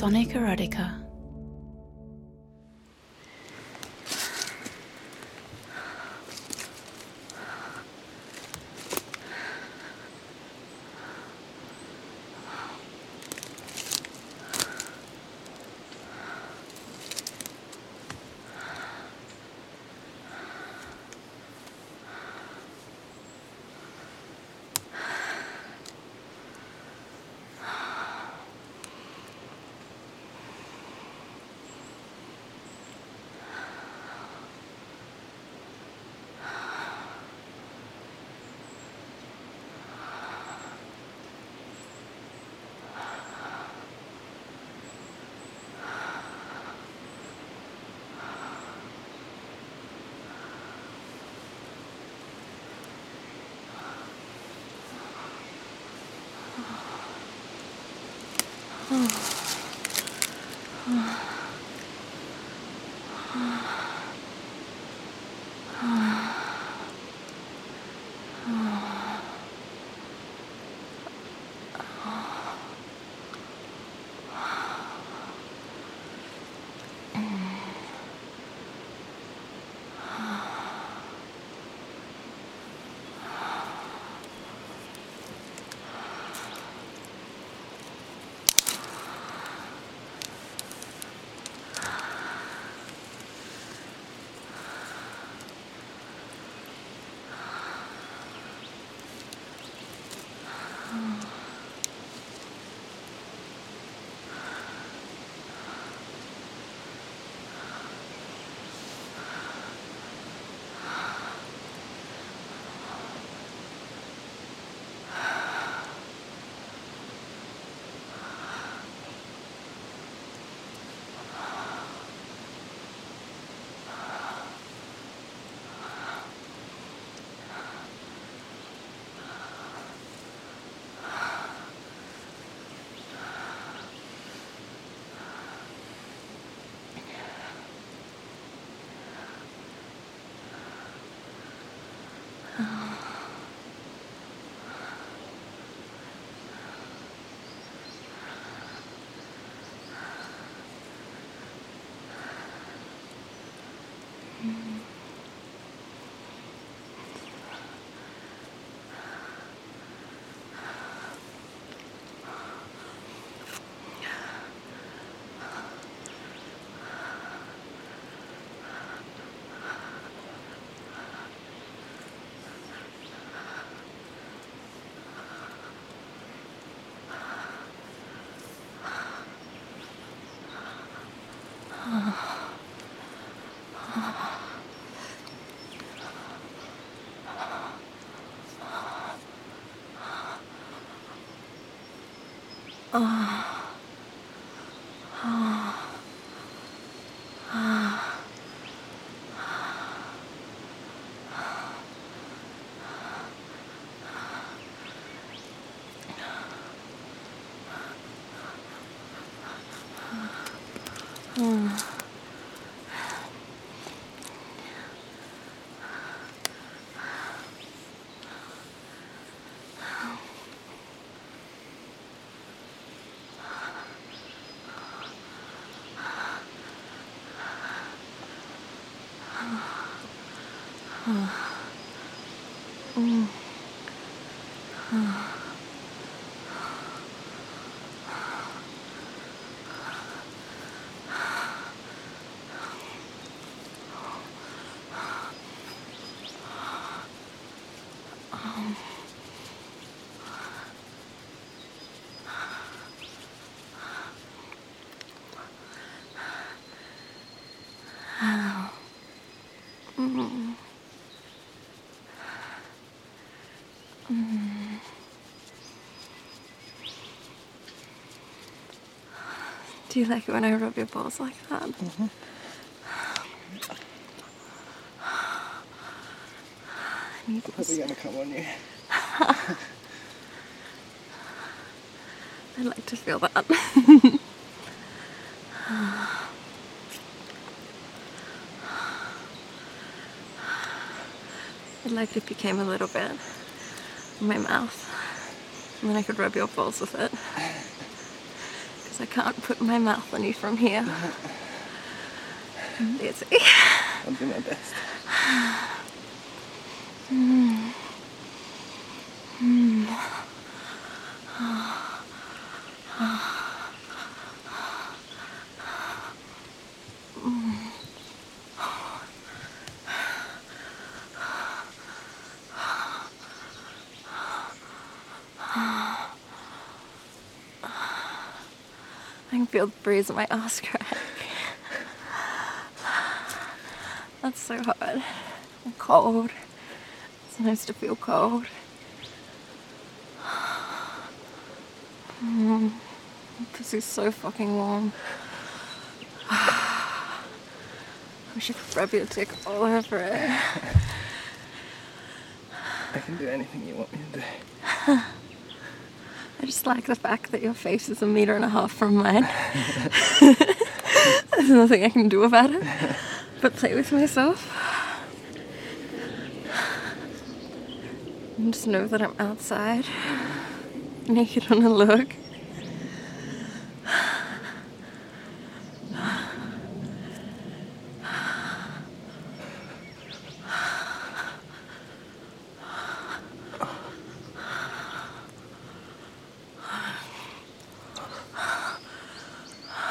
Sonic Erotica. Oh. 啊。 아, 음, 아, 아, 아, Do you like it when I rub your balls like that? Mm-hmm. I need Probably gonna come on you. I'd like to feel that. I'd like if you came a little bit in my mouth. And then I could rub your balls with it. I can't put my mouth on you from here. I'm busy. I'll do my best. I hmm. Feel the breeze my ass crack. That's so hot. I'm cold. It's nice to feel cold. Mm, This is so fucking warm. I wish I could rub your dick all over it. I can do anything you want me to do. Just like the fact that your face is a meter and a half from mine. There's nothing I can do about it but play with myself. And just know that I'm outside, naked on a log.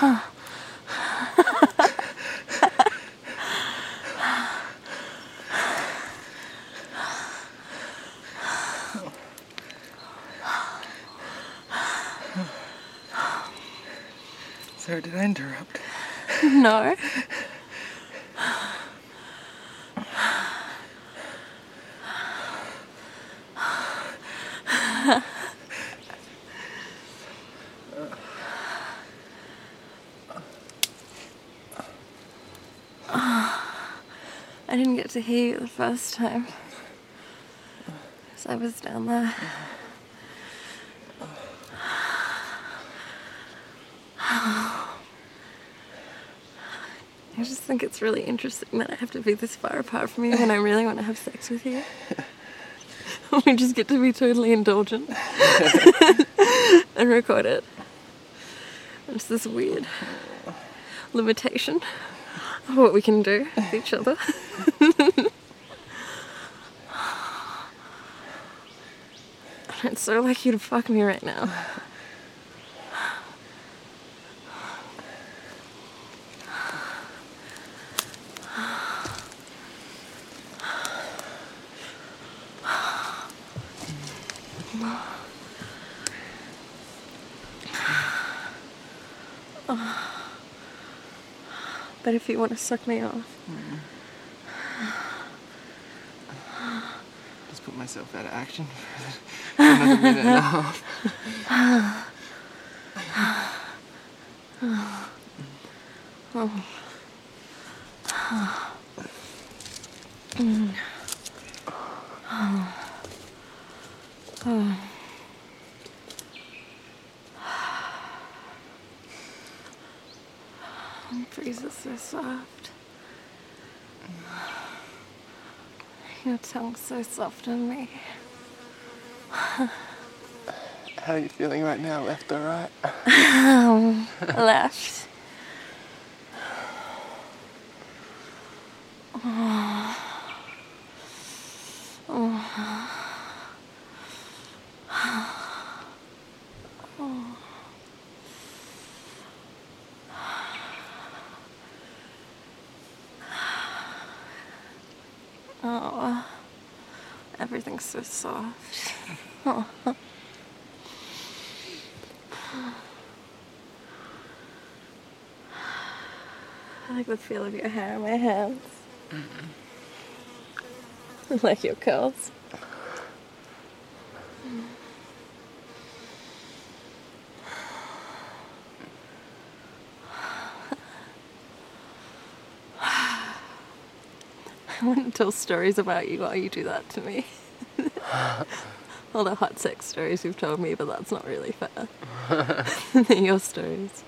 Sorry, did I interrupt? No. To hear you the first time. Because I was down there. I just think it's really interesting that I have to be this far apart from you when I really want to have sex with you. we just get to be totally indulgent and record it. It's this weird limitation what we can do with each other. It's so like you to fuck me right now. Mm. But if you want to suck me off, Just put myself out of action. For another minute and a half. breeze is oh. mm. So soft. Your tongue's so soft on me. How are you feeling right now, left or right? um, Left. Oh, Everything's so soft. Oh. I like the feel of your hair in my hands. Mm-hmm. I like your curls. I wouldn't tell stories about you while you do that to me. All the hot sex stories you've told me, but that's not really fair. They're your stories.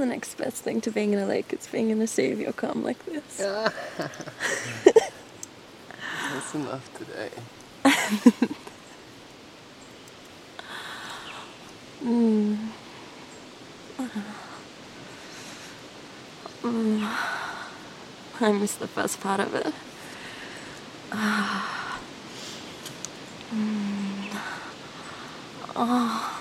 The next best thing to being in a lake is being in a sea of your calm like this. That's enough today. Hmm. I miss the first part of it. How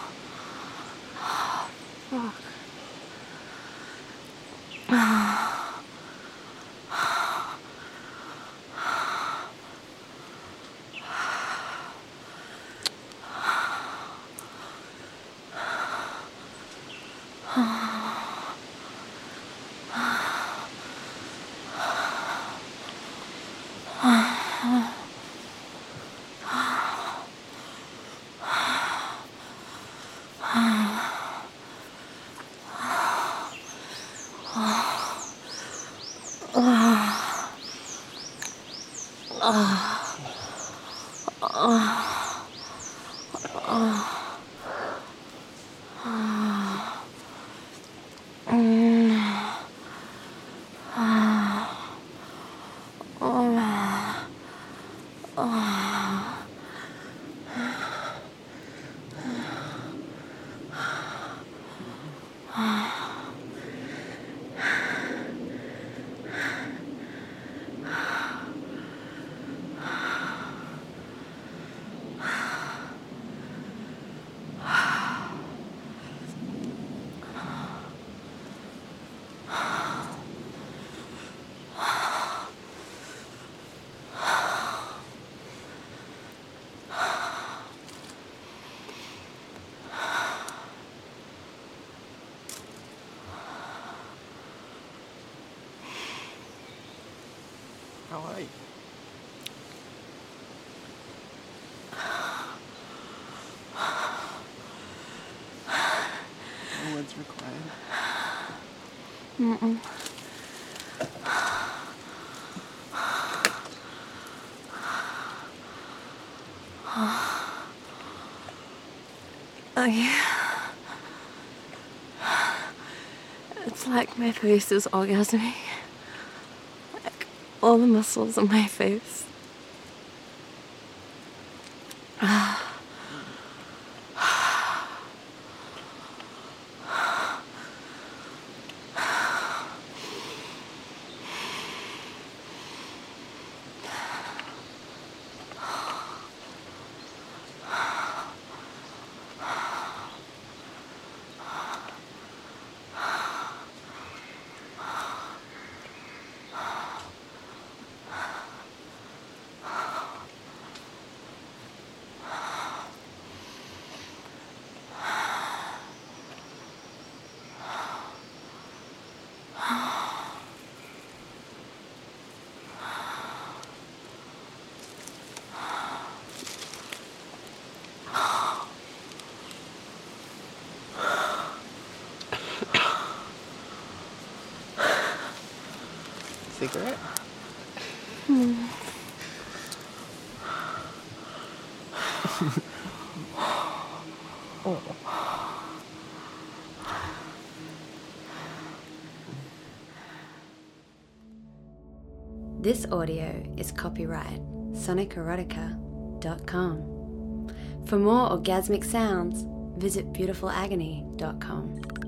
No words required. I... It's like my face is orgasming. Like all the muscles in my face. Cigarette? This audio is copyright sonicerotica.com. For more orgasmic sounds, visit beautifulagony.com.